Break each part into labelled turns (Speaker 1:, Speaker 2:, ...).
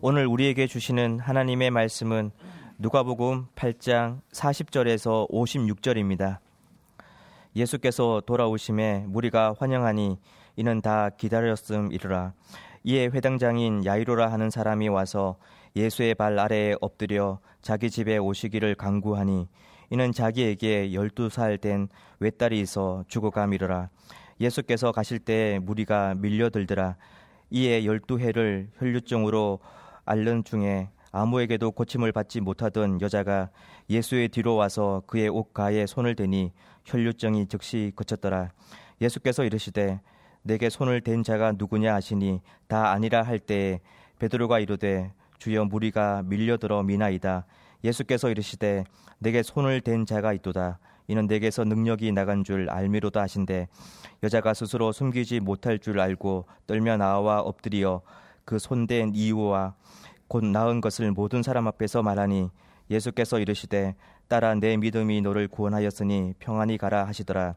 Speaker 1: 오늘 우리에게 주시는 하나님의 말씀은 누가복음 8장 40절에서 56절입니다. 예수께서 돌아오심에 무리가 환영하니 이는 다 기다렸음이르라. 이에 회당장인 야이로라 하는 사람이 와서 예수의 발 아래에 엎드려 자기 집에 오시기를 강구하니 이는 자기에게 열두 살 된 외딸이 있어 죽어가미르라. 예수께서 가실 때 무리가 밀려들더라. 이에 열두 해를 혈류증으로 앓는 중에 아무에게도 고침을 받지 못하던 여자가 예수의 뒤로 와서 그의 옷가에 손을 대니 혈류증이 즉시 그쳤더라. 예수께서 이르시되 내게 손을 댄 자가 누구냐 하시니 다 아니라 할 때에 베드로가 이르되 주여 무리가 밀려들어 미나이다. 예수께서 이르시되 내게 손을 댄 자가 있도다. 이는 내게서 능력이 나간 줄 알미로다 하신데 여자가 스스로 숨기지 못할 줄 알고 떨며 나와 엎드리어 그 손댄 이유와 곧 나은 것을 모든 사람 앞에서 말하니 예수께서 이르시되 따라 내 믿음이 너를 구원하였으니 평안히 가라 하시더라.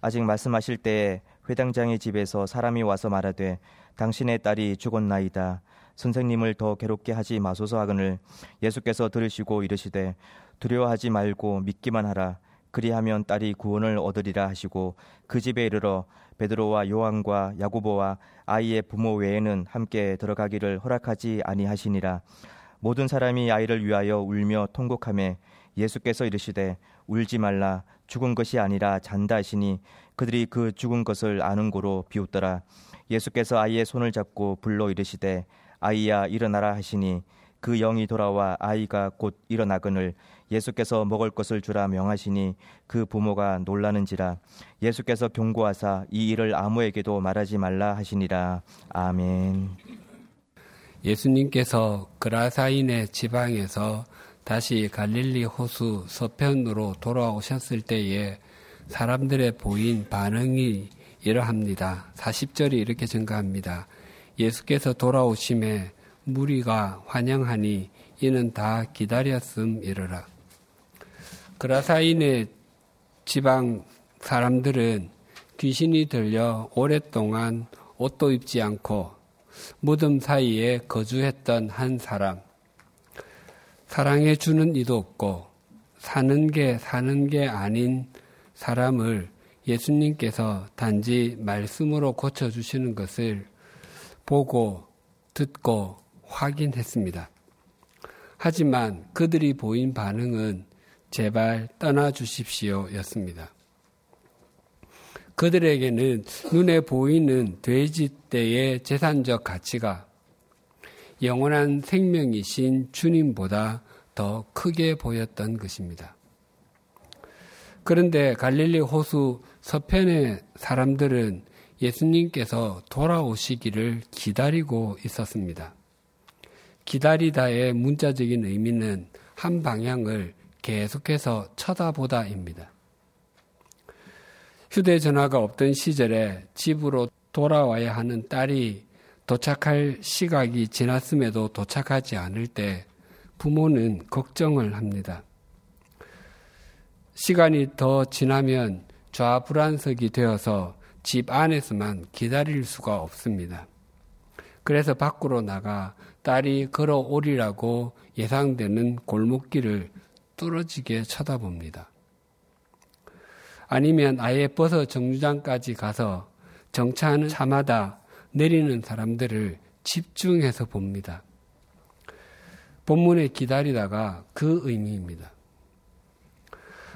Speaker 1: 아직 말씀하실 때에 회당장의 집에서 사람이 와서 말하되 당신의 딸이 죽었나이다. 선생님을 더 괴롭게 하지 마소서 하거늘 예수께서 들으시고 이르시되 두려워하지 말고 믿기만 하라. 그리하면 딸이 구원을 얻으리라 하시고 그 집에 이르러 베드로와 요한과 야고보와 아이의 부모 외에는 함께 들어가기를 허락하지 아니하시니라. 모든 사람이 아이를 위하여 울며 통곡하며 예수께서 이르시되 울지 말라. 죽은 것이 아니라 잔다 하시니 그들이 그 죽은 것을 아는 고로 비웃더라. 예수께서 아이의 손을 잡고 불러 이르시되 아이야 일어나라 하시니 그 영이 돌아와 아이가 곧 일어나거늘 예수께서 먹을 것을 주라 명하시니 그 부모가 놀라는지라 예수께서 경고하사 이 일을 아무에게도 말하지 말라 하시니라 아멘.
Speaker 2: 예수님께서 그라사인의 지방에서 다시 갈릴리 호수 서편으로 돌아오셨을 때에 사람들의 보인 반응이 이러합니다. 40절이 이렇게 증가합니다. 예수께서 돌아오심에 무리가 환영하니 이는 다 기다렸음 이르라. 그라사인의 지방 사람들은 귀신이 들려 오랫동안 옷도 입지 않고 무덤 사이에 거주했던 한 사람. 사랑해 주는 이도 없고 사는 게 사는 게 아닌 사람을 예수님께서 단지 말씀으로 고쳐 주시는 것을 보고 듣고 확인했습니다. 하지만 그들이 보인 반응은 제발 떠나 주십시오 였습니다. 그들에게는 눈에 보이는 돼지떼의 재산적 가치가 영원한 생명이신 주님보다 더 크게 보였던 것입니다. 그런데 갈릴리 호수 서편의 사람들은 예수님께서 돌아오시기를 기다리고 있었습니다. 기다리다의 문자적인 의미는 한 방향을 계속해서 쳐다보다입니다. 휴대전화가 없던 시절에 집으로 돌아와야 하는 딸이 도착할 시각이 지났음에도 도착하지 않을 때 부모는 걱정을 합니다. 시간이 더 지나면 좌불안석이 되어서 집 안에서만 기다릴 수가 없습니다. 그래서 밖으로 나가 딸이 걸어오리라고 예상되는 골목길을 뚫어지게 쳐다봅니다. 아니면 아예 버스 정류장까지 가서 정차하는 차마다 내리는 사람들을 집중해서 봅니다. 본문에 기다리다가 그 의미입니다.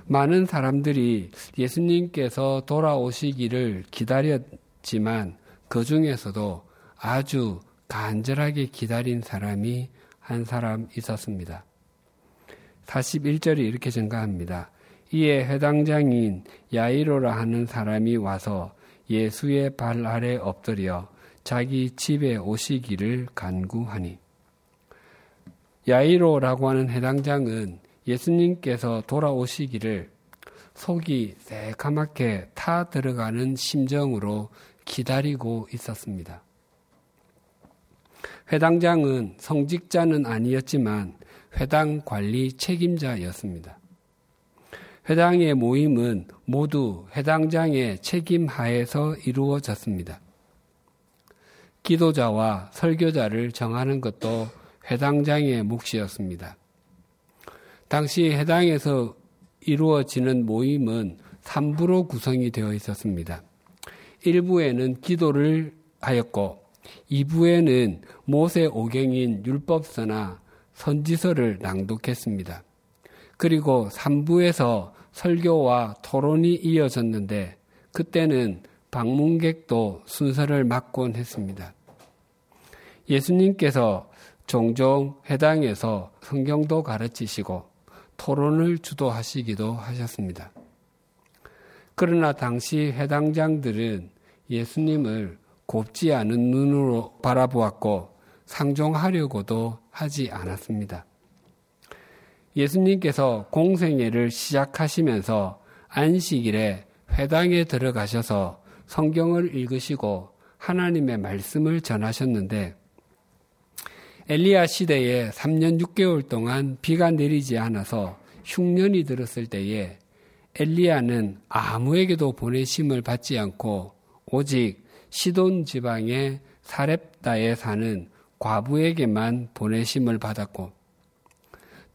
Speaker 2: 많은 사람들이 예수님께서 돌아오시기를 기다렸지만 그 중에서도 아주 간절하게 기다린 사람이 한 사람 있었습니다. 41절이 이렇게 증가합니다. 이에 해당장인 야이로라 하는 사람이 와서 예수의 발 아래 엎드려 자기 집에 오시기를 간구하니 야이로라고 하는 해당장은 예수님께서 돌아오시기를 속이 새카맣게 타 들어가는 심정으로 기다리고 있었습니다. 회당장은 성직자는 아니었지만 회당 관리 책임자였습니다. 회당의 모임은 모두 회당장의 책임 하에서 이루어졌습니다. 기도자와 설교자를 정하는 것도 회당장의 몫이었습니다. 당시 해당에서 이루어지는 모임은 3부로 구성이 되어 있었습니다. 1부에는 기도를 하였고 2부에는 모세 오경인 율법서나 선지서를 낭독했습니다. 그리고 3부에서 설교와 토론이 이어졌는데 그때는 방문객도 순서를 맡곤 했습니다. 예수님께서 종종 해당에서 성경도 가르치시고 토론을 주도하시기도 하셨습니다. 그러나 당시 해당장들은 예수님을 곱지 않은 눈으로 바라보았고 상종하려고도 하지 않았습니다. 예수님께서 공생애를 시작하시면서 안식일에 회당에 들어가셔서 성경을 읽으시고 하나님의 말씀을 전하셨는데 엘리야 시대에 3년 6개월 동안 비가 내리지 않아서 흉년이 들었을 때에 엘리야는 아무에게도 보내심을 받지 않고 오직 시돈 지방의 사렙다에 사는 과부에게만 보내심을 받았고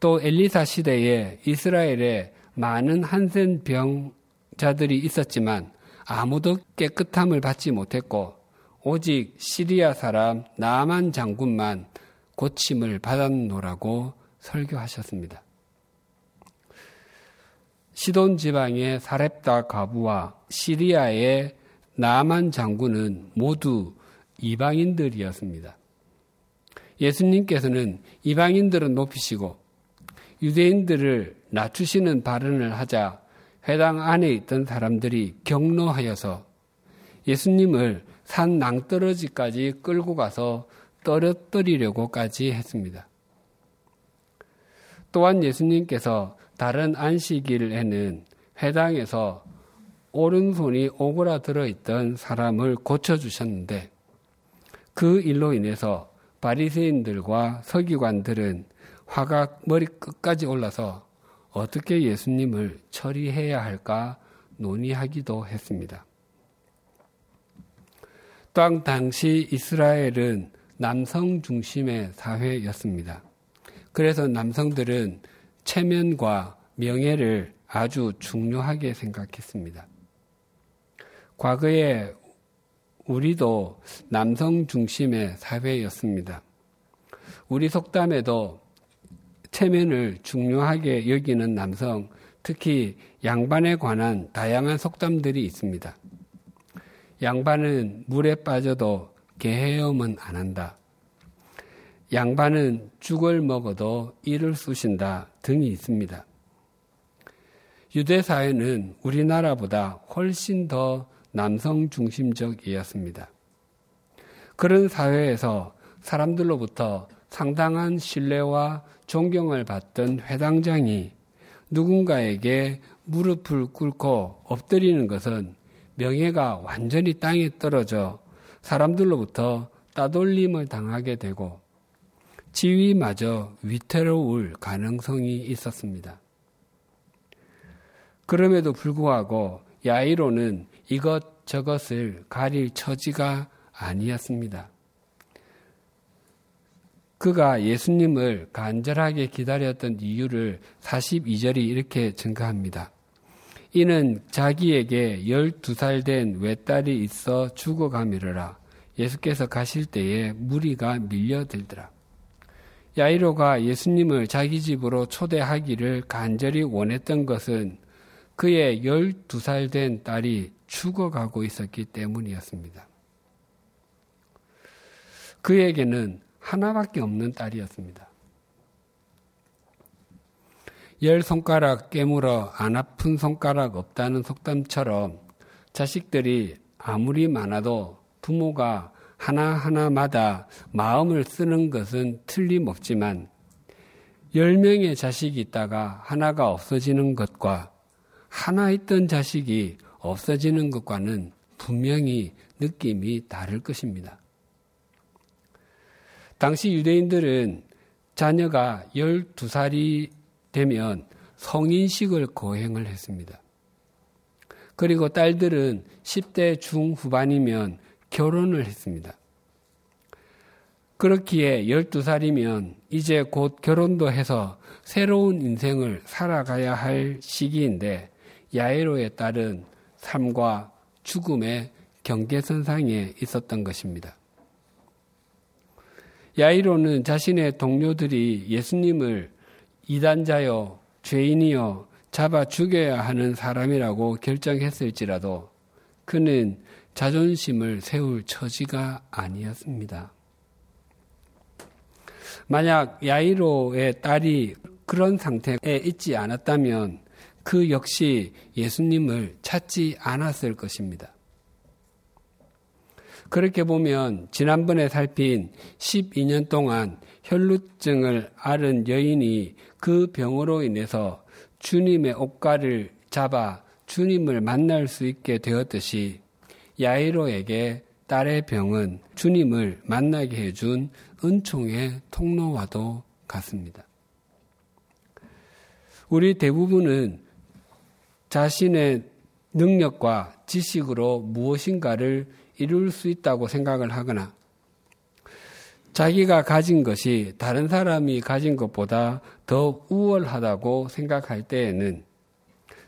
Speaker 2: 또 엘리사 시대에 이스라엘에 많은 한센 병자들이 있었지만 아무도 깨끗함을 받지 못했고 오직 시리아 사람 나만 장군만 고침을 받았노라고 설교하셨습니다. 시돈 지방의 사렙다 가부와 시리아의 나만 장군은 모두 이방인들이었습니다. 예수님께서는 이방인들은 높이시고 유대인들을 낮추시는 발언을 하자 회당 안에 있던 사람들이 경로하여서 예수님을 산 낭떠러지까지 끌고 가서 떨어뜨리려고까지 했습니다. 또한 예수님께서 다른 안식일에는 회당에서 오른손이 오그라들어 있던 사람을 고쳐주셨는데 그 일로 인해서 바리새인들과 서기관들은 화가 머리 끝까지 올라서 어떻게 예수님을 처리해야 할까 논의하기도 했습니다. 또한 당시 이스라엘은 남성 중심의 사회였습니다. 그래서 남성들은 체면과 명예를 아주 중요하게 생각했습니다. 과거에 우리도 남성 중심의 사회였습니다. 우리 속담에도 체면을 중요하게 여기는 남성, 특히 양반에 관한 다양한 속담들이 있습니다. 양반은 물에 빠져도 개헤엄은 안 한다. 양반은 죽을 먹어도 이를 쑤신다 등이 있습니다. 유대 사회는 우리나라보다 훨씬 더 남성 중심적이었습니다. 그런 사회에서 사람들로부터 상당한 신뢰와 존경을 받던 회당장이 누군가에게 무릎을 꿇고 엎드리는 것은 명예가 완전히 땅에 떨어져 사람들로부터 따돌림을 당하게 되고 지위마저 위태로울 가능성이 있었습니다. 그럼에도 불구하고 야이로는 이것 저것을 가릴 처지가 아니었습니다. 그가 예수님을 간절하게 기다렸던 이유를 42절이 이렇게 증가합니다. 이는 자기에게 12살 된 외딸이 있어 죽어가미르라. 예수께서 가실 때에 무리가 밀려들더라. 야이로가 예수님을 자기 집으로 초대하기를 간절히 원했던 것은 그의 12살 된 딸이 죽어가고 있었기 때문이었습니다. 그에게는 하나밖에 없는 딸이었습니다. 열 손가락 깨물어 안 아픈 손가락 없다는 속담처럼 자식들이 아무리 많아도 부모가 하나하나마다 마음을 쓰는 것은 틀림없지만 열명의 자식이 있다가 하나가 없어지는 것과 하나 있던 자식이 없어지는 것과는 분명히 느낌이 다를 것입니다. 당시 유대인들은 자녀가 12살이 되면 성인식을 거행을 했습니다. 그리고 딸들은 10대 중후반이면 결혼을 했습니다. 그렇기에 12살이면 이제 곧 결혼도 해서 새로운 인생을 살아가야 할 시기인데 야이로의 딸은 삶과 죽음의 경계선상에 있었던 것입니다. 야이로는 자신의 동료들이 예수님을 이단자여 죄인이여 잡아 죽여야 하는 사람이라고 결정했을지라도 그는 자존심을 세울 처지가 아니었습니다. 만약 야이로의 딸이 그런 상태에 있지 않았다면 그 역시 예수님을 찾지 않았을 것입니다. 그렇게 보면 지난번에 살핀 12년 동안 혈루증을 앓은 여인이 그 병으로 인해서 주님의 옷가를 잡아 주님을 만날 수 있게 되었듯이 야이로에게 딸의 병은 주님을 만나게 해준 은총의 통로와도 같습니다. 우리 대부분은 자신의 능력과 지식으로 무엇인가를 이룰 수 있다고 생각을 하거나 자기가 가진 것이 다른 사람이 가진 것보다 더 우월하다고 생각할 때에는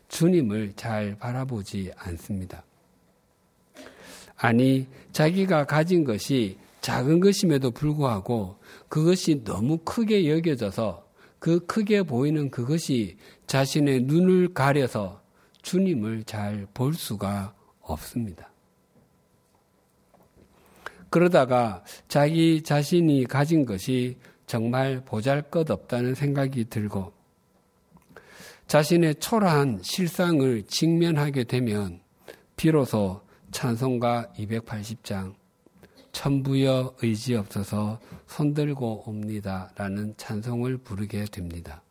Speaker 2: 주님을 잘 바라보지 않습니다. 아니, 자기가 가진 것이 작은 것임에도 불구하고 그것이 너무 크게 여겨져서 그 크게 보이는 그것이 자신의 눈을 가려서 주님을 잘 볼 수가 없습니다. 그러다가 자기 자신이 가진 것이 정말 보잘 것 없다는 생각이 들고 자신의 초라한 실상을 직면하게 되면 비로소 찬송가 280장 천부여 의지 없어서 손들고 옵니다 라는 찬송을 부르게 됩니다.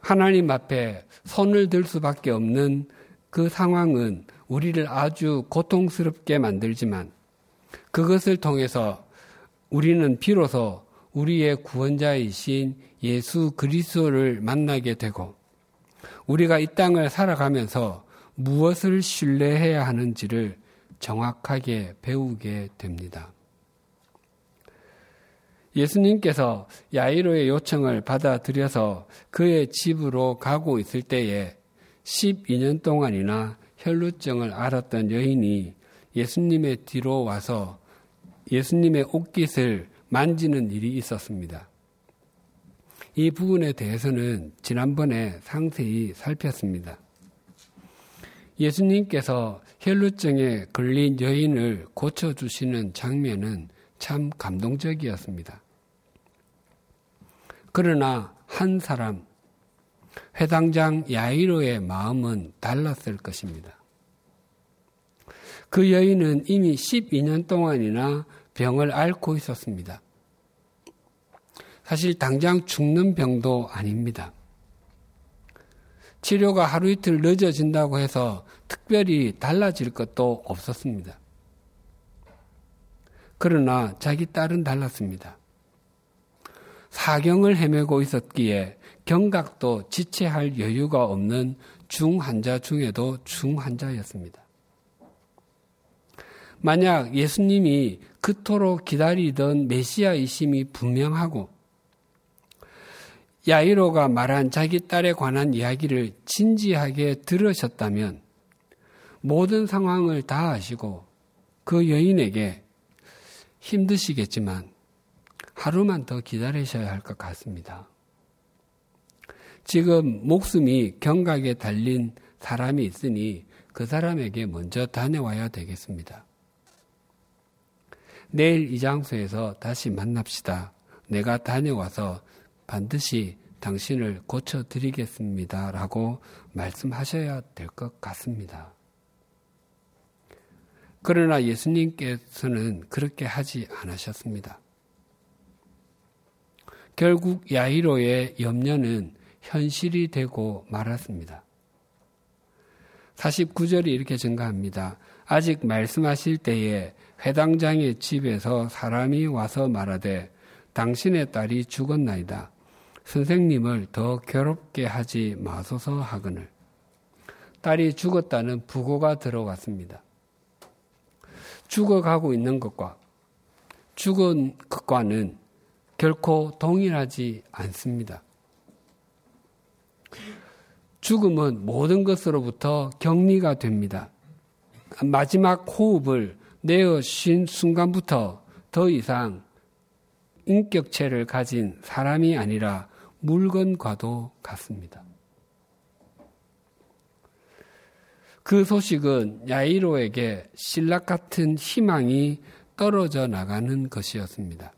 Speaker 2: 하나님 앞에 손을 들 수밖에 없는 그 상황은 우리를 아주 고통스럽게 만들지만 그것을 통해서 우리는 비로소 우리의 구원자이신 예수 그리스도를 만나게 되고 우리가 이 땅을 살아가면서 무엇을 신뢰해야 하는지를 정확하게 배우게 됩니다. 예수님께서 야이로의 요청을 받아들여서 그의 집으로 가고 있을 때에 12년 동안이나 혈루증을 앓았던 여인이 예수님의 뒤로 와서 예수님의 옷깃을 만지는 일이 있었습니다. 이 부분에 대해서는 지난번에 상세히 살폈습니다. 예수님께서 혈루증에 걸린 여인을 고쳐주시는 장면은 참 감동적이었습니다. 그러나 한 사람, 회당장 야이로의 마음은 달랐을 것입니다. 그 여인은 이미 12년 동안이나 병을 앓고 있었습니다. 사실 당장 죽는 병도 아닙니다. 치료가 하루 이틀 늦어진다고 해서 특별히 달라질 것도 없었습니다. 그러나 자기 딸은 달랐습니다. 사경을 헤매고 있었기에 경각도 지체할 여유가 없는 중환자 중에도 중환자였습니다. 만약 예수님이 그토록 기다리던 메시아이심이 분명하고 야이로가 말한 자기 딸에 관한 이야기를 진지하게 들으셨다면 모든 상황을 다 아시고 그 여인에게 힘드시겠지만 하루만 더 기다리셔야 할 것 같습니다. 지금 목숨이 경각에 달린 사람이 있으니 그 사람에게 먼저 다녀와야 되겠습니다. 내일 이 장소에서 다시 만납시다. 내가 다녀와서 반드시 당신을 고쳐드리겠습니다. 라고 말씀하셔야 될 것 같습니다. 그러나 예수님께서는 그렇게 하지 않으셨습니다. 결국 야이로의 염려는 현실이 되고 말았습니다. 49절이 이렇게 증가합니다. 아직 말씀하실 때에 회당장의 집에서 사람이 와서 말하되 당신의 딸이 죽었나이다. 선생님을 더 괴롭게 하지 마소서 하거늘. 딸이 죽었다는 부고가 들어왔습니다. 죽어가고 있는 것과 죽은 것과는 결코 동일하지 않습니다. 죽음은 모든 것으로부터 격리가 됩니다. 마지막 호흡을 내어 쉰 순간부터 더 이상 인격체를 가진 사람이 아니라 물건과도 같습니다. 그 소식은 야이로에게 신락 같은 희망이 떨어져 나가는 것이었습니다.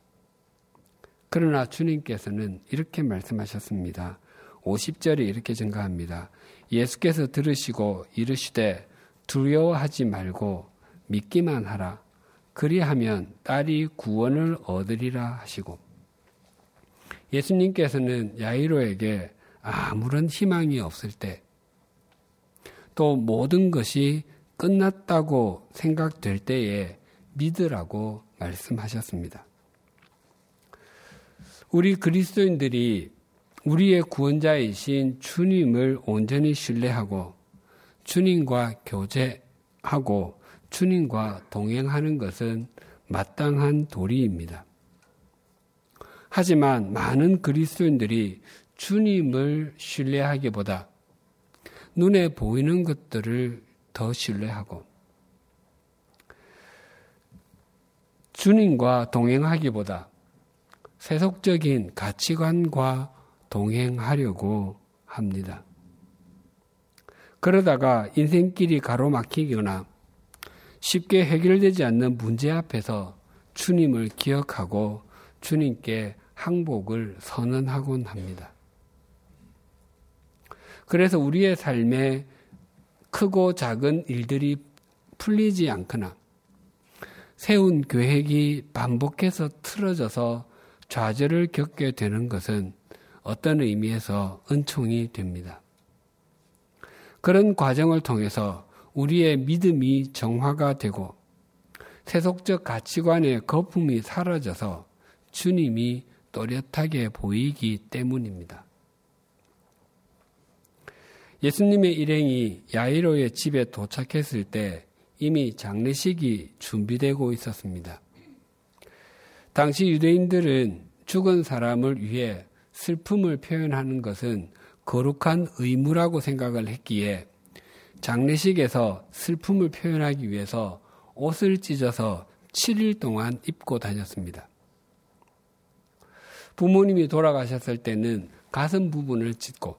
Speaker 2: 그러나 주님께서는 이렇게 말씀하셨습니다. 50절에 이렇게 증가합니다. 예수께서 들으시고 이르시되 두려워하지 말고 믿기만 하라. 그리하면 딸이 구원을 얻으리라 하시고 예수님께서는 야이로에게 아무런 희망이 없을 때 또 모든 것이 끝났다고 생각될 때에 믿으라고 말씀하셨습니다. 우리 그리스도인들이 우리의 구원자이신 주님을 온전히 신뢰하고 주님과 교제하고 주님과 동행하는 것은 마땅한 도리입니다. 하지만 많은 그리스도인들이 주님을 신뢰하기보다 눈에 보이는 것들을 더 신뢰하고 주님과 동행하기보다 세속적인 가치관과 동행하려고 합니다. 그러다가 인생길이 가로막히거나 쉽게 해결되지 않는 문제 앞에서 주님을 기억하고 주님께 항복을 선언하곤 합니다. 그래서 우리의 삶에 크고 작은 일들이 풀리지 않거나 세운 계획이 반복해서 틀어져서 좌절을 겪게 되는 것은 어떤 의미에서 은총이 됩니다. 그런 과정을 통해서 우리의 믿음이 정화가 되고 세속적 가치관의 거품이 사라져서 주님이 또렷하게 보이기 때문입니다. 예수님의 일행이 야이로의 집에 도착했을 때 이미 장례식이 준비되고 있었습니다. 당시 유대인들은 죽은 사람을 위해 슬픔을 표현하는 것은 거룩한 의무라고 생각을 했기에 장례식에서 슬픔을 표현하기 위해서 옷을 찢어서 7일 동안 입고 다녔습니다. 부모님이 돌아가셨을 때는 가슴 부분을 찢고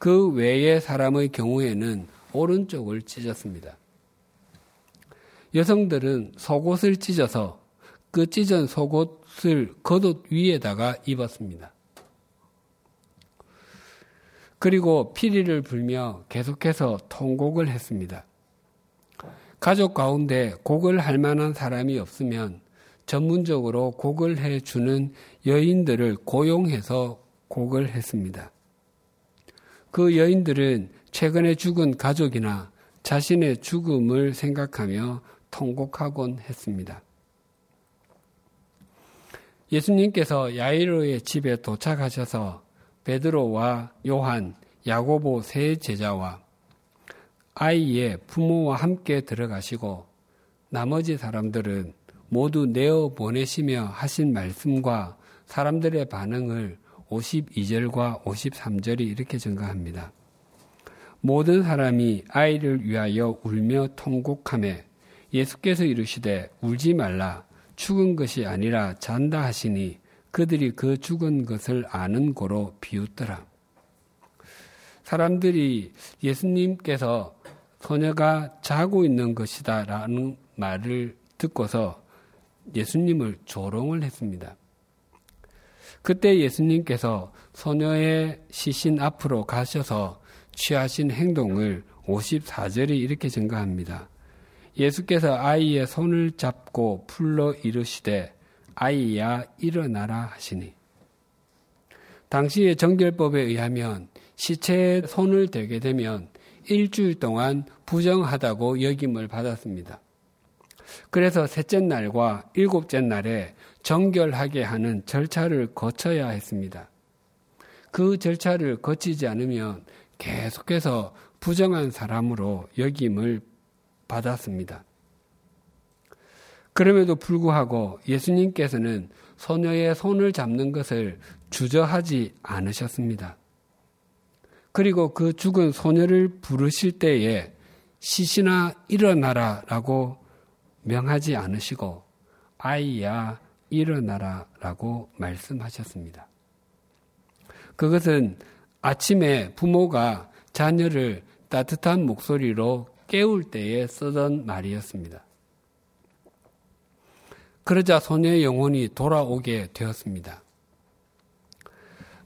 Speaker 2: 그 외의 사람의 경우에는 오른쪽을 찢었습니다. 여성들은 속옷을 찢어서 그 찢은 속옷을 겉옷 위에다가 입었습니다. 그리고 피리를 불며 계속해서 통곡을 했습니다. 가족 가운데 곡을 할 만한 사람이 없으면 전문적으로 곡을 해주는 여인들을 고용해서 곡을 했습니다. 그 여인들은 최근에 죽은 가족이나 자신의 죽음을 생각하며 통곡하곤 했습니다. 예수님께서 야이로의 집에 도착하셔서 베드로와 요한, 야고보 세 제자와 아이의 부모와 함께 들어가시고 나머지 사람들은 모두 내어 보내시며 하신 말씀과 사람들의 반응을 52절과 53절이 이렇게 증가합니다. 모든 사람이 아이를 위하여 울며 통곡함에 예수께서 이르시되 울지 말라 죽은 것이 아니라 잔다 하시니 그들이 그 죽은 것을 아는 고로 비웃더라. 사람들이 예수님께서 소녀가 자고 있는 것이다 라는 말을 듣고서 예수님을 조롱을 했습니다. 그때 예수님께서 소녀의 시신 앞으로 가셔서 취하신 행동을 54절이 이렇게 증가합니다. 예수께서 아이의 손을 잡고 풀러 이르시되 아이야 일어나라 하시니 당시의 정결법에 의하면 시체에 손을 대게 되면 일주일 동안 부정하다고 여김을 받았습니다. 그래서 셋째 날과 일곱째 날에 정결하게 하는 절차를 거쳐야 했습니다. 그 절차를 거치지 않으면 계속해서 부정한 사람으로 여김을 받았습니다. 그럼에도 불구하고 예수님께서는 소녀의 손을 잡는 것을 주저하지 않으셨습니다. 그리고 그 죽은 소녀를 부르실 때에 시신아 일어나라 라고 명하지 않으시고 아이야 일어나라 라고 말씀하셨습니다. 그것은 아침에 부모가 자녀를 따뜻한 목소리로 깨울 때에 쓰던 말이었습니다. 그러자 소녀의 영혼이 돌아오게 되었습니다.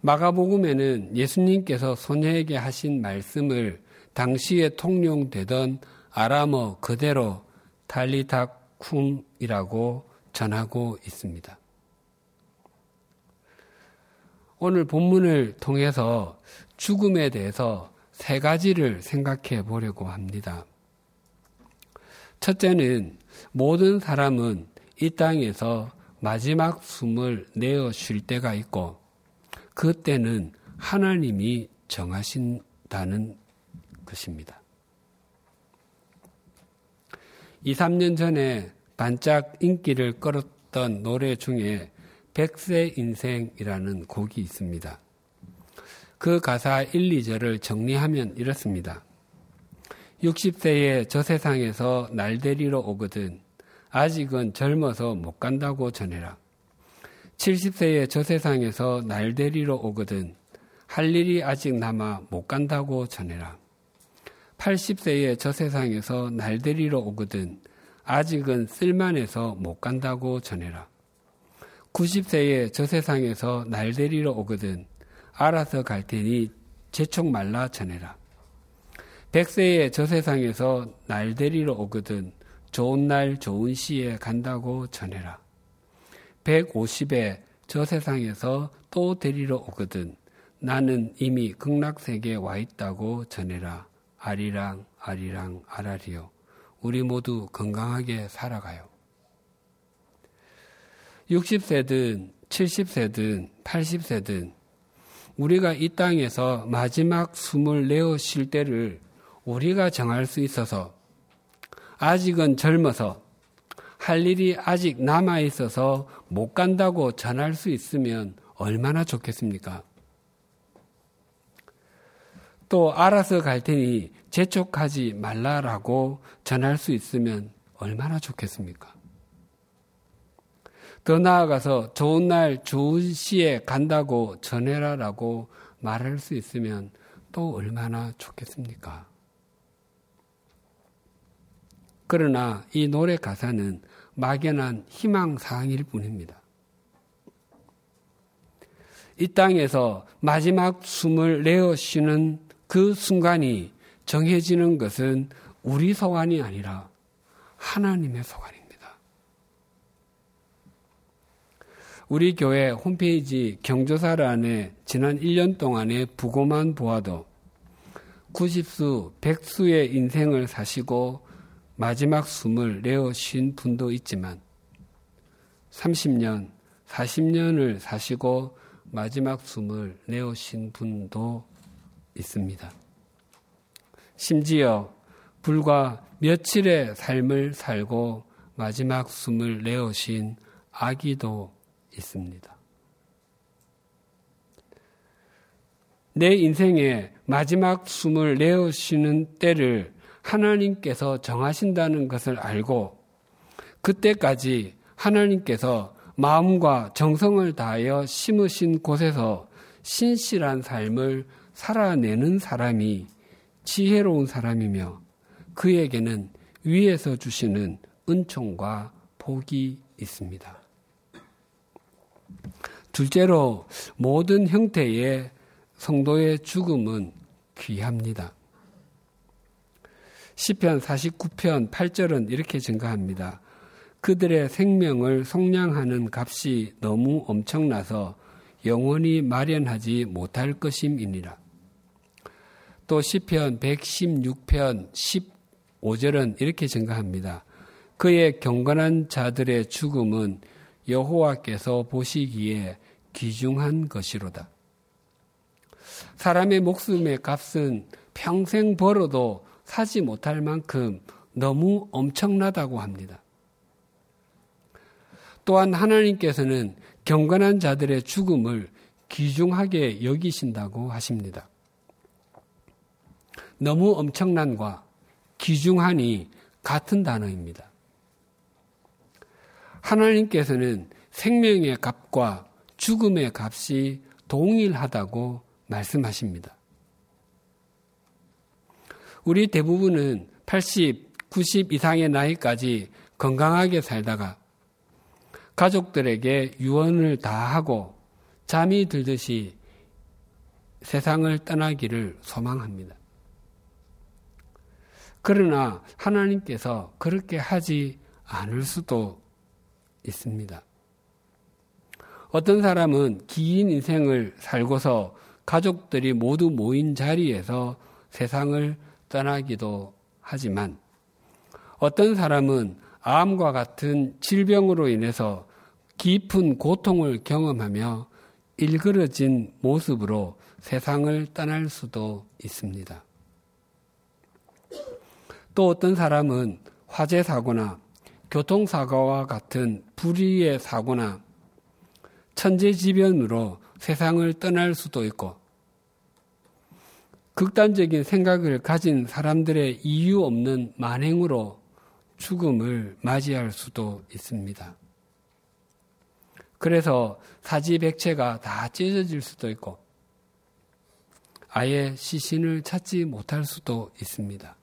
Speaker 2: 마가복음에는 예수님께서 소녀에게 하신 말씀을 당시에 통용되던 아람어 그대로 달리다쿰이라고 전하고 있습니다. 오늘 본문을 통해서 죽음에 대해서 세 가지를 생각해 보려고 합니다. 첫째는 모든 사람은 이 땅에서 마지막 숨을 내어 쉴 때가 있고 그때는 하나님이 정하신다는 것입니다. 2, 3년 전에 반짝 인기를 끌었던 노래 중에 백세 인생이라는 곡이 있습니다. 그 가사 1, 2절을 정리하면 이렇습니다. 60세에 저 세상에서 날 데리러 오거든 아직은 젊어서 못 간다고 전해라. 70세에 저 세상에서 날 데리러 오거든 할 일이 아직 남아 못 간다고 전해라. 80세에 저 세상에서 날 데리러 오거든 아직은 쓸만해서 못 간다고 전해라. 90세에 저 세상에서 날 데리러 오거든 알아서 갈 테니 재촉 말라 전해라. 100세에 저 세상에서 날 데리러 오거든 좋은 날 좋은 시에 간다고 전해라. 150에 저 세상에서 또 데리러 오거든 나는 이미 극락세계에 와 있다고 전해라. 아리랑 아리랑 아라리요. 우리 모두 건강하게 살아가요. 60세든 70세든 80세든 우리가 이 땅에서 마지막 숨을 내어 쉴 때를 우리가 정할 수 있어서 아직은 젊어서 할 일이 아직 남아 있어서 못 간다고 전할 수 있으면 얼마나 좋겠습니까? 또 알아서 갈 테니 재촉하지 말라라고 전할 수 있으면 얼마나 좋겠습니까? 더 나아가서 좋은 날 좋은 시에 간다고 전해라라고 말할 수 있으면 또 얼마나 좋겠습니까? 그러나 이 노래 가사는 막연한 희망사항일 뿐입니다. 이 땅에서 마지막 숨을 내어 쉬는 그 순간이 정해지는 것은 우리 소관이 아니라 하나님의 소관입니다. 우리 교회 홈페이지 경조사란에 지난 1년 동안의 부고만 보아도 90수, 100수의 인생을 사시고 마지막 숨을 내어 쉰 분도 있지만 30년, 40년을 사시고 마지막 숨을 내어 쉰 분도 있습니다. 심지어 불과 며칠의 삶을 살고 마지막 숨을 내어 쉰 아기도 있습니다. 내 인생의 마지막 숨을 내어쉬는 때를 하나님께서 정하신다는 것을 알고 그때까지 하나님께서 마음과 정성을 다하여 심으신 곳에서 신실한 삶을 살아내는 사람이 지혜로운 사람이며 그에게는 위에서 주시는 은총과 복이 있습니다. 둘째로 모든 형태의 성도의 죽음은 귀합니다. 시편 49편 8절은 이렇게 증가합니다. 그들의 생명을 속량하는 값이 너무 엄청나서 영원히 마련하지 못할 것임이니라. 또 시편 116편 15절은 이렇게 증가합니다. 그의 경건한 자들의 죽음은 여호와께서 보시기에 귀중한 것이로다. 사람의 목숨의 값은 평생 벌어도 사지 못할 만큼 너무 엄청나다고 합니다. 또한 하나님께서는 경건한 자들의 죽음을 귀중하게 여기신다고 하십니다. 너무 엄청난과 귀중하니 같은 단어입니다. 하나님께서는 생명의 값과 죽음의 값이 동일하다고 말씀하십니다. 우리 대부분은 80, 90 이상의 나이까지 건강하게 살다가 가족들에게 유언을 다 하고 잠이 들듯이 세상을 떠나기를 소망합니다. 그러나 하나님께서 그렇게 하지 않을 수도 있습니다. 어떤 사람은 긴 인생을 살고서 가족들이 모두 모인 자리에서 세상을 떠나기도 하지만 어떤 사람은 암과 같은 질병으로 인해서 깊은 고통을 경험하며 일그러진 모습으로 세상을 떠날 수도 있습니다. 또 어떤 사람은 화재 사고나 교통사고와 같은 불의의 사고나 천재지변으로 세상을 떠날 수도 있고 극단적인 생각을 가진 사람들의 이유 없는 만행으로 죽음을 맞이할 수도 있습니다. 그래서 사지백체가 다 찢어질 수도 있고 아예 시신을 찾지 못할 수도 있습니다.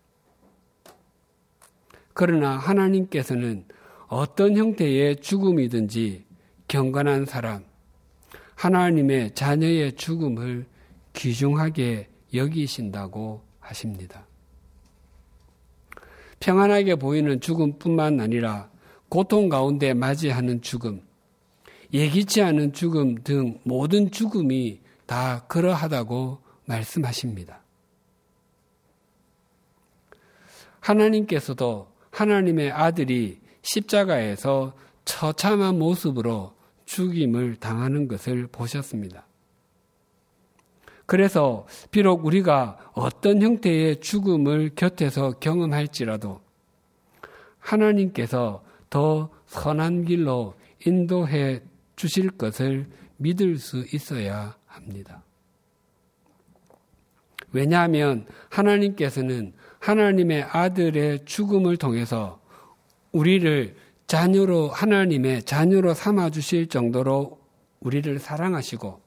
Speaker 2: 그러나 하나님께서는 어떤 형태의 죽음이든지 경건한 사람, 하나님의 자녀의 죽음을 귀중하게 여기신다고 하십니다. 평안하게 보이는 죽음뿐만 아니라 고통 가운데 맞이하는 죽음, 예기치 않은 죽음 등 모든 죽음이 다 그러하다고 말씀하십니다. 하나님께서도 하나님의 아들이 십자가에서 처참한 모습으로 죽임을 당하는 것을 보셨습니다. 그래서 비록 우리가 어떤 형태의 죽음을 곁에서 경험할지라도 하나님께서 더 선한 길로 인도해 주실 것을 믿을 수 있어야 합니다. 왜냐하면 하나님께서는 하나님의 아들의 죽음을 통해서 우리를 자녀로 하나님의 자녀로 삼아 주실 정도로 우리를 사랑하시고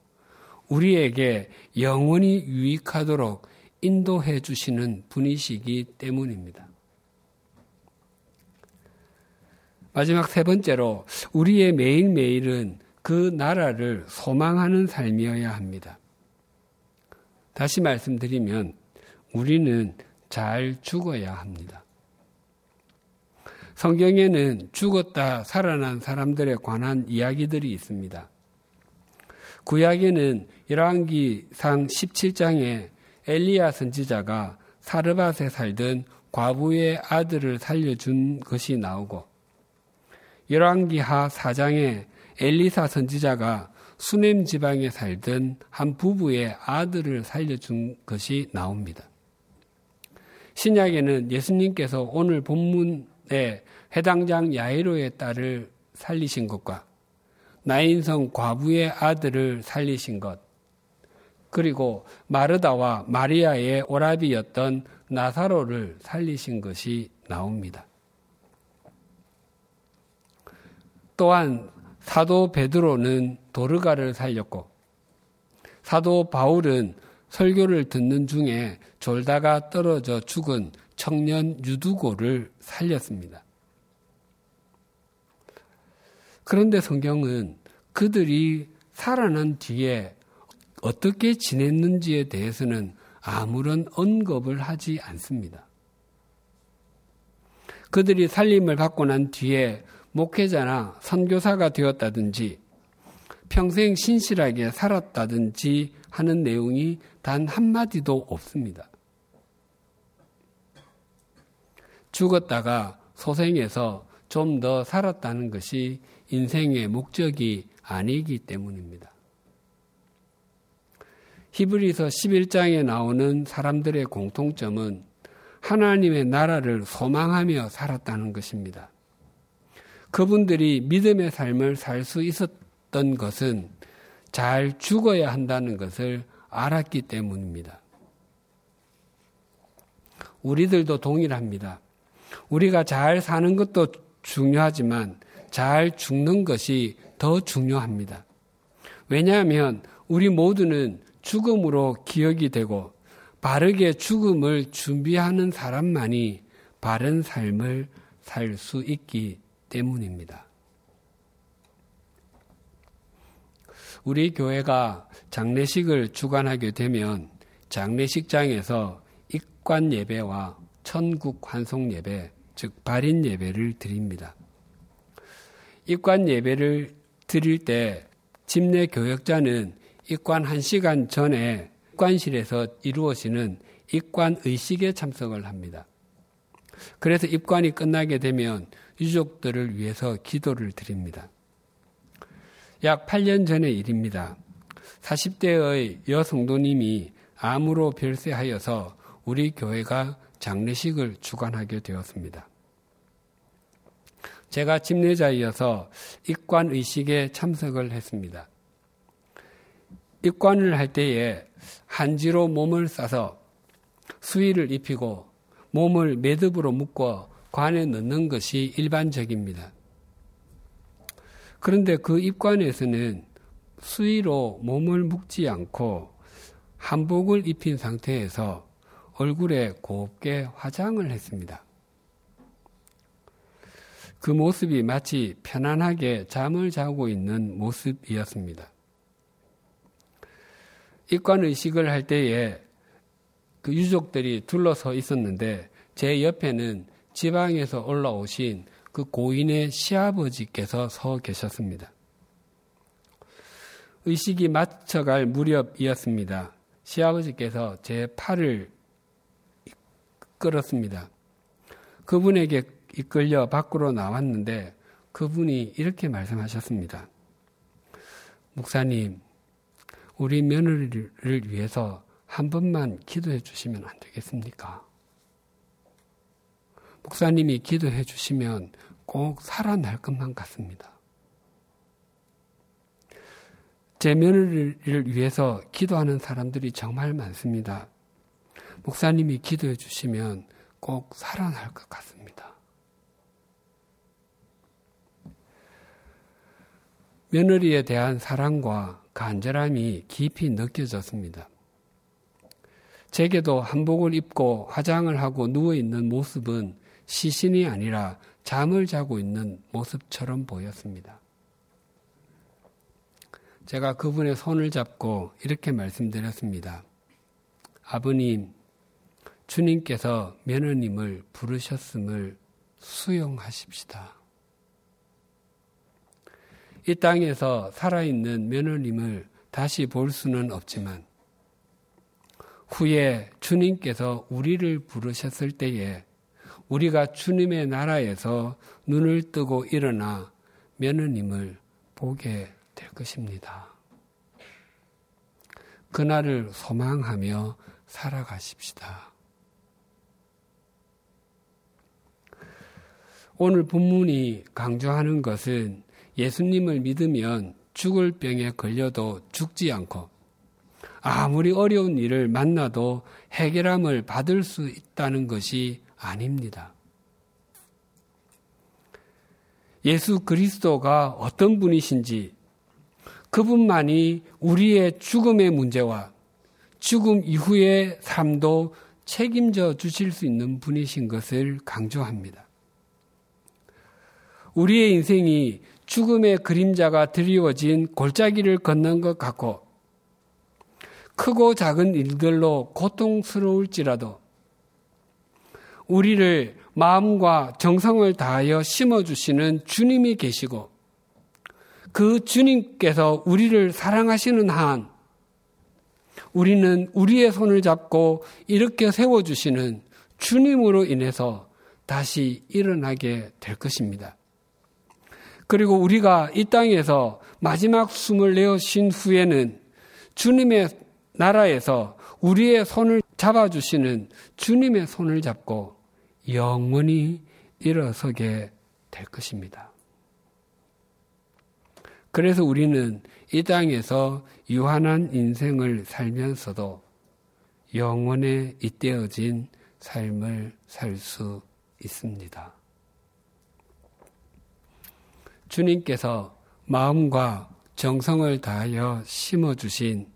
Speaker 2: 우리에게 영원히 유익하도록 인도해 주시는 분이시기 때문입니다. 마지막 세 번째로 우리의 매일매일은 그 나라를 소망하는 삶이어야 합니다. 다시 말씀드리면 우리는 잘 죽어야 합니다. 성경에는 죽었다 살아난 사람들에 관한 이야기들이 있습니다. 구약에는 열왕기상 17장에 엘리야 선지자가 사르밧에 살던 과부의 아들을 살려준 것이 나오고 열왕기하 4장에 엘리사 선지자가 수넴 지방에 살던 한 부부의 아들을 살려준 것이 나옵니다. 신약에는 예수님께서 오늘 본문에 해당장 야이로의 딸을 살리신 것과 나인성 과부의 아들을 살리신 것, 그리고 마르다와 마리아의 오라비였던 나사로를 살리신 것이 나옵니다. 또한 사도 베드로는 도르가를 살렸고 사도 바울은 설교를 듣는 중에 졸다가 떨어져 죽은 청년 유두고를 살렸습니다. 그런데 성경은 그들이 살아난 뒤에 어떻게 지냈는지에 대해서는 아무런 언급을 하지 않습니다. 그들이 살림을 받고 난 뒤에 목회자나 선교사가 되었다든지 평생 신실하게 살았다든지 하는 내용이 단 한마디도 없습니다. 죽었다가 소생해서 좀 더 살았다는 것이 인생의 목적이 아니기 때문입니다. 히브리서 11장에 나오는 사람들의 공통점은 하나님의 나라를 소망하며 살았다는 것입니다. 그분들이 믿음의 삶을 살 수 있었던 것은 잘 죽어야 한다는 것을 알았기 때문입니다. 우리들도 동일합니다. 우리가 잘 사는 것도 중요하지만 잘 죽는 것이 더 중요합니다. 왜냐하면 우리 모두는 죽음으로 기억이 되고 바르게 죽음을 준비하는 사람만이 바른 삶을 살 수 있기 때문입니다. 우리 교회가 장례식을 주관하게 되면 장례식장에서 입관 예배와 천국 환송 예배, 즉 발인 예배를 드립니다. 입관 예배를 드릴 때 집내 교역자는 입관 1시간 전에 입관실에서 이루어지는 입관 의식에 참석을 합니다. 그래서 입관이 끝나게 되면 유족들을 위해서 기도를 드립니다. 약 8년 전의 일입니다. 40대의 여성도님이 암으로 별세하여서 우리 교회가 장례식을 주관하게 되었습니다. 제가 집례자이어서 입관 의식에 참석을 했습니다. 입관을 할 때에 한지로 몸을 싸서 수의를 입히고 몸을 매듭으로 묶어 관에 넣는 것이 일반적입니다. 그런데 그 입관에서는 수의로 몸을 묶지 않고 한복을 입힌 상태에서 얼굴에 곱게 화장을 했습니다. 그 모습이 마치 편안하게 잠을 자고 있는 모습이었습니다. 입관 의식을 할 때에 그 유족들이 둘러서 있었는데 제 옆에는 지방에서 올라오신 그 고인의 시아버지께서 서 계셨습니다. 의식이 맞춰갈 무렵이었습니다. 시아버지께서 제 팔을 끌었습니다. 그분에게 이끌려 밖으로 나왔는데 그분이 이렇게 말씀하셨습니다. 목사님, 우리 며느리를 위해서 한 번만 기도해 주시면 안 되겠습니까? 목사님이 기도해 주시면 꼭 살아날 것만 같습니다. 제 며느리를 위해서 기도하는 사람들이 정말 많습니다. 목사님이 기도해 주시면 꼭 살아날 것 같습니다. 며느리에 대한 사랑과 간절함이 깊이 느껴졌습니다. 제게도 한복을 입고 화장을 하고 누워 있는 모습은 시신이 아니라 잠을 자고 있는 모습처럼 보였습니다. 제가 그분의 손을 잡고 이렇게 말씀드렸습니다. 아버님, 주님께서 며느님을 부르셨음을 수용하십시다. 이 땅에서 살아있는 며느님을 다시 볼 수는 없지만 후에 주님께서 우리를 부르셨을 때에 우리가 주님의 나라에서 눈을 뜨고 일어나 며느님을 보게 될 것입니다. 그날을 소망하며 살아가십시다. 오늘 본문이 강조하는 것은 예수님을 믿으면 죽을 병에 걸려도 죽지 않고 아무리 어려운 일을 만나도 해결함을 받을 수 있다는 것이 아닙니다. 예수 그리스도가 어떤 분이신지 그분만이 우리의 죽음의 문제와 죽음 이후의 삶도 책임져 주실 수 있는 분이신 것을 강조합니다. 우리의 인생이 죽음의 그림자가 드리워진 골짜기를 걷는 것 같고 크고 작은 일들로 고통스러울지라도 우리를 마음과 정성을 다하여 심어주시는 주님이 계시고 그 주님께서 우리를 사랑하시는 한 우리는 우리의 손을 잡고 이렇게 세워주시는 주님으로 인해서 다시 일어나게 될 것입니다. 그리고 우리가 이 땅에서 마지막 숨을 내어쉰 후에는 주님의 나라에서 우리의 손을 잡아주시는 주님의 손을 잡고 영원히 일어서게 될 것입니다. 그래서 우리는 이 땅에서 유한한 인생을 살면서도 영원에 잇대어진 삶을 살 수 있습니다. 주님께서 마음과 정성을 다하여 심어주신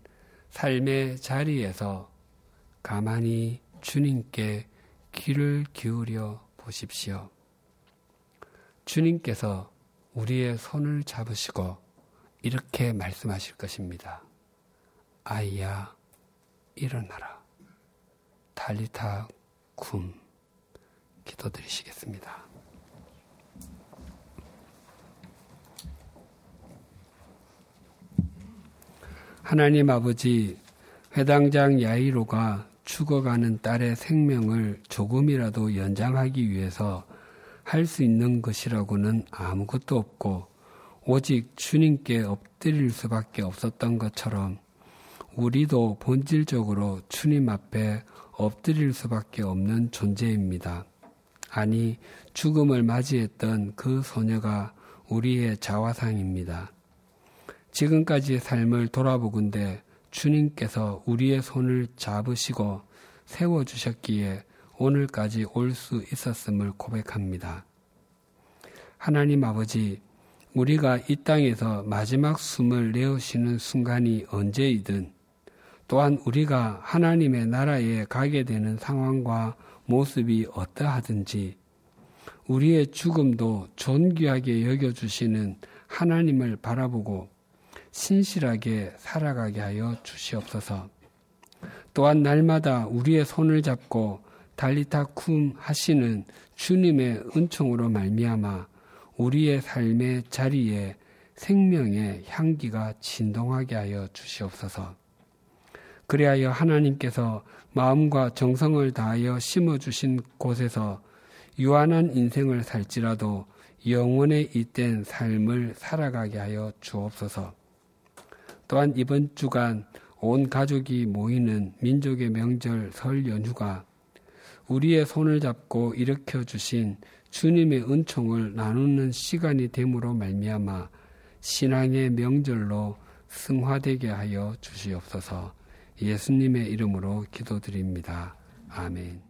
Speaker 2: 삶의 자리에서 가만히 주님께 귀를 기울여 보십시오. 주님께서 우리의 손을 잡으시고 이렇게 말씀하실 것입니다. 아이야, 일어나라. 달리타 쿰. 기도드리시겠습니다. 하나님 아버지, 회당장 야이로가 죽어가는 딸의 생명을 조금이라도 연장하기 위해서 할 수 있는 것이라고는 아무것도 없고 오직 주님께 엎드릴 수밖에 없었던 것처럼 우리도 본질적으로 주님 앞에 엎드릴 수밖에 없는 존재입니다. 아니, 죽음을 맞이했던 그 소녀가 우리의 자화상입니다. 지금까지의 삶을 돌아보건대 주님께서 우리의 손을 잡으시고 세워주셨기에 오늘까지 올 수 있었음을 고백합니다. 하나님 아버지, 우리가 이 땅에서 마지막 숨을 내어쉬는 순간이 언제이든 또한 우리가 하나님의 나라에 가게 되는 상황과 모습이 어떠하든지 우리의 죽음도 존귀하게 여겨주시는 하나님을 바라보고 신실하게 살아가게 하여 주시옵소서. 또한 날마다 우리의 손을 잡고 달리타 쿰 하시는 주님의 은총으로 말미암아 우리의 삶의 자리에 생명의 향기가 진동하게 하여 주시옵소서. 그리하여 하나님께서 마음과 정성을 다하여 심어주신 곳에서 유한한 인생을 살지라도 영원에 잇된 삶을 살아가게 하여 주옵소서. 또한 이번 주간 온 가족이 모이는 민족의 명절 설 연휴가 우리의 손을 잡고 일으켜 주신 주님의 은총을 나누는 시간이 됨으로 말미암아 신앙의 명절로 승화되게 하여 주시옵소서. 예수님의 이름으로 기도드립니다. 아멘.